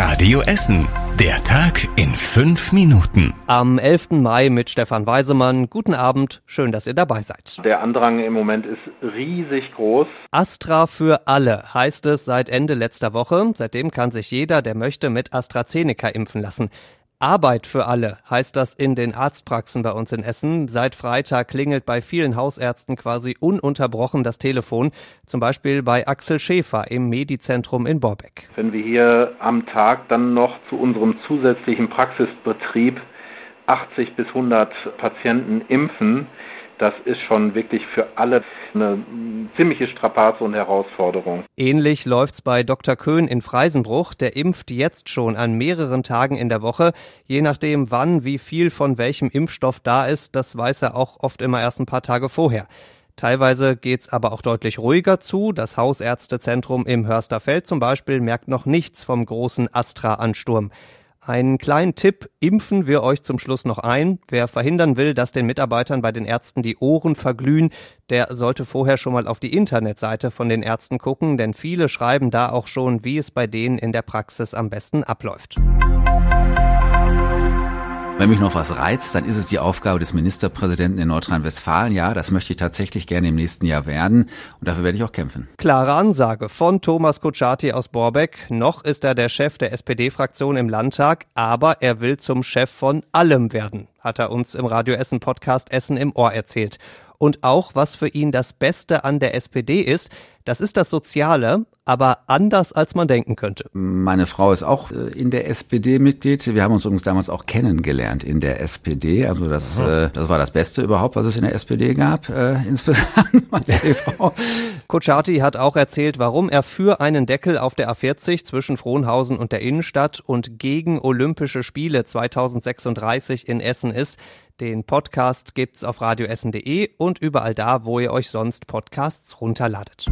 Radio Essen. Der Tag in fünf Minuten. Am 11. Mai mit Stefan Weisemann. Guten Abend, schön, dass ihr dabei seid. Der Andrang im Moment ist riesig groß. Astra für alle heißt es seit Ende letzter Woche. Seitdem kann sich jeder, der möchte, mit AstraZeneca impfen lassen. Arbeit für alle heißt das in den Arztpraxen bei uns in Essen. Seit Freitag klingelt bei vielen Hausärzten quasi ununterbrochen das Telefon, zum Beispiel bei Axel Schäfer im Medizentrum in Borbeck. Wenn wir hier am Tag dann noch zu unserem zusätzlichen Praxisbetrieb 80 bis 100 Patienten impfen, das ist schon wirklich für alle eine ziemliche Strapaze und Herausforderung. Ähnlich läuft's bei Dr. Köhn in Freisenbruch. Der impft jetzt schon an mehreren Tagen in der Woche. Je nachdem, wann, wie viel von welchem Impfstoff da ist, das weiß er auch oft immer erst ein paar Tage vorher. Teilweise geht's aber auch deutlich ruhiger zu. Das Hausärztezentrum im Hörsterfeld zum Beispiel merkt noch nichts vom großen Astra-Ansturm. Einen kleinen Tipp impfen wir euch zum Schluss noch ein. Wer verhindern will, dass den Mitarbeitern bei den Ärzten die Ohren verglühen, der sollte vorher schon mal auf die Internetseite von den Ärzten gucken, denn viele schreiben da auch schon, wie es bei denen in der Praxis am besten abläuft. Wenn mich noch was reizt, dann ist es die Aufgabe des Ministerpräsidenten in Nordrhein-Westfalen. Ja, das möchte ich tatsächlich gerne im nächsten Jahr werden und dafür werde ich auch kämpfen. Klare Ansage von Thomas Kutschaty aus Borbeck. Noch ist er der Chef der SPD-Fraktion im Landtag, aber er will zum Chef von allem werden, hat er uns im Radio Essen Podcast Essen im Ohr erzählt. Und auch, was für ihn das Beste an der SPD ist, das ist das Soziale, aber anders als man denken könnte. Meine Frau ist auch äh, in der SPD Mitglied. Wir haben uns übrigens damals auch kennengelernt in der SPD. Also das, äh, das war das Beste überhaupt, was es in der SPD gab, äh, insbesondere meine Frau. Kutschaty hat auch erzählt, warum er für einen Deckel auf der A40 zwischen Frohnhausen und der Innenstadt und gegen Olympische Spiele 2036 in Essen ist. Den Podcast gibt's auf radioessen.de und überall da, wo ihr euch sonst Podcasts runterladet.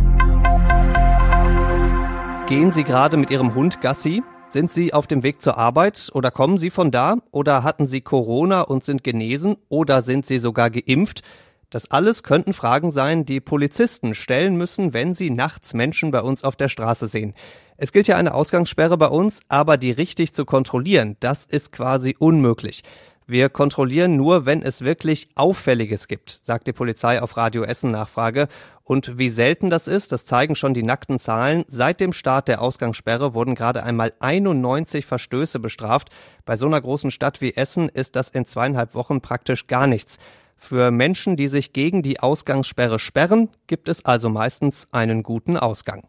Gehen Sie gerade mit Ihrem Hund Gassi? Sind Sie auf dem Weg zur Arbeit oder kommen Sie von da? Oder hatten Sie Corona und sind genesen? Oder sind Sie sogar geimpft? Das alles könnten Fragen sein, die Polizisten stellen müssen, wenn sie nachts Menschen bei uns auf der Straße sehen. Es gilt ja eine Ausgangssperre bei uns, aber die richtig zu kontrollieren, das ist quasi unmöglich. Wir kontrollieren nur, wenn es wirklich Auffälliges gibt, sagt die Polizei auf Radio Essen Nachfrage. Und wie selten das ist, das zeigen schon die nackten Zahlen. Seit dem Start der Ausgangssperre wurden gerade einmal 91 Verstöße bestraft. Bei so einer großen Stadt wie Essen ist das in zweieinhalb Wochen praktisch gar nichts. Für Menschen, die sich gegen die Ausgangssperre sperren, gibt es also meistens einen guten Ausgang.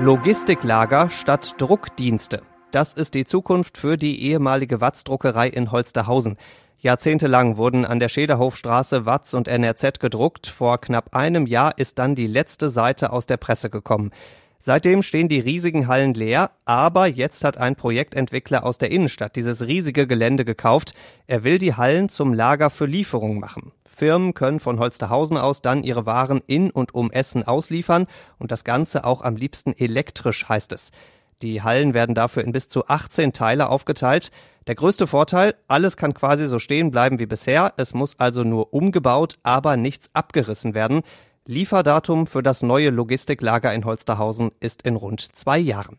Logistiklager statt Druckdienste. Das ist die Zukunft für die ehemalige Watz-Druckerei in Holsterhausen. Jahrzehntelang wurden an der Schederhofstraße Watz und NRZ gedruckt. Vor knapp einem Jahr ist dann die letzte Seite aus der Presse gekommen. Seitdem stehen die riesigen Hallen leer, aber jetzt hat ein Projektentwickler aus der Innenstadt dieses riesige Gelände gekauft. Er will die Hallen zum Lager für Lieferungen machen. Firmen können von Holsterhausen aus dann ihre Waren in und um Essen ausliefern und das Ganze auch am liebsten elektrisch, heißt es. Die Hallen werden dafür in bis zu 18 Teile aufgeteilt. Der größte Vorteil, alles kann quasi so stehen bleiben wie bisher. Es muss also nur umgebaut, aber nichts abgerissen werden. Lieferdatum für das neue Logistiklager in Holsterhausen ist in rund zwei Jahren.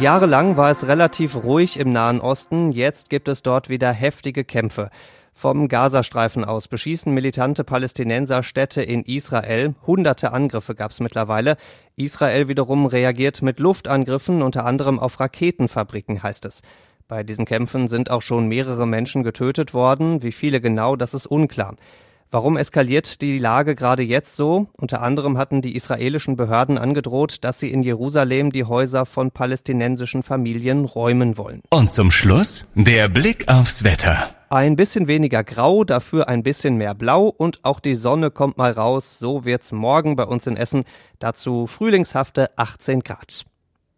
Jahrelang war es relativ ruhig im Nahen Osten, jetzt gibt es dort wieder heftige Kämpfe. Vom Gazastreifen aus beschießen militante Palästinenser Städte in Israel. Hunderte Angriffe gab es mittlerweile. Israel wiederum reagiert mit Luftangriffen, unter anderem auf Raketenfabriken, heißt es. Bei diesen Kämpfen sind auch schon mehrere Menschen getötet worden. Wie viele genau, das ist unklar. Warum eskaliert die Lage gerade jetzt so? Unter anderem hatten die israelischen Behörden angedroht, dass sie in Jerusalem die Häuser von palästinensischen Familien räumen wollen. Und zum Schluss der Blick aufs Wetter. Ein bisschen weniger grau, dafür ein bisschen mehr blau und auch die Sonne kommt mal raus. So wird's morgen bei uns in Essen. Dazu frühlingshafte 18 Grad.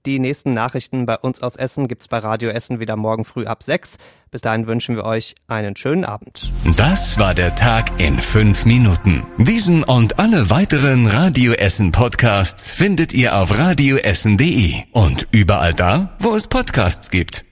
Die nächsten Nachrichten bei uns aus Essen gibt's bei Radio Essen wieder morgen früh ab 6. Bis dahin wünschen wir euch einen schönen Abend. Das war der Tag in fünf Minuten. Diesen und alle weiteren Radio Essen Podcasts findet ihr auf radioessen.de und überall da, wo es Podcasts gibt.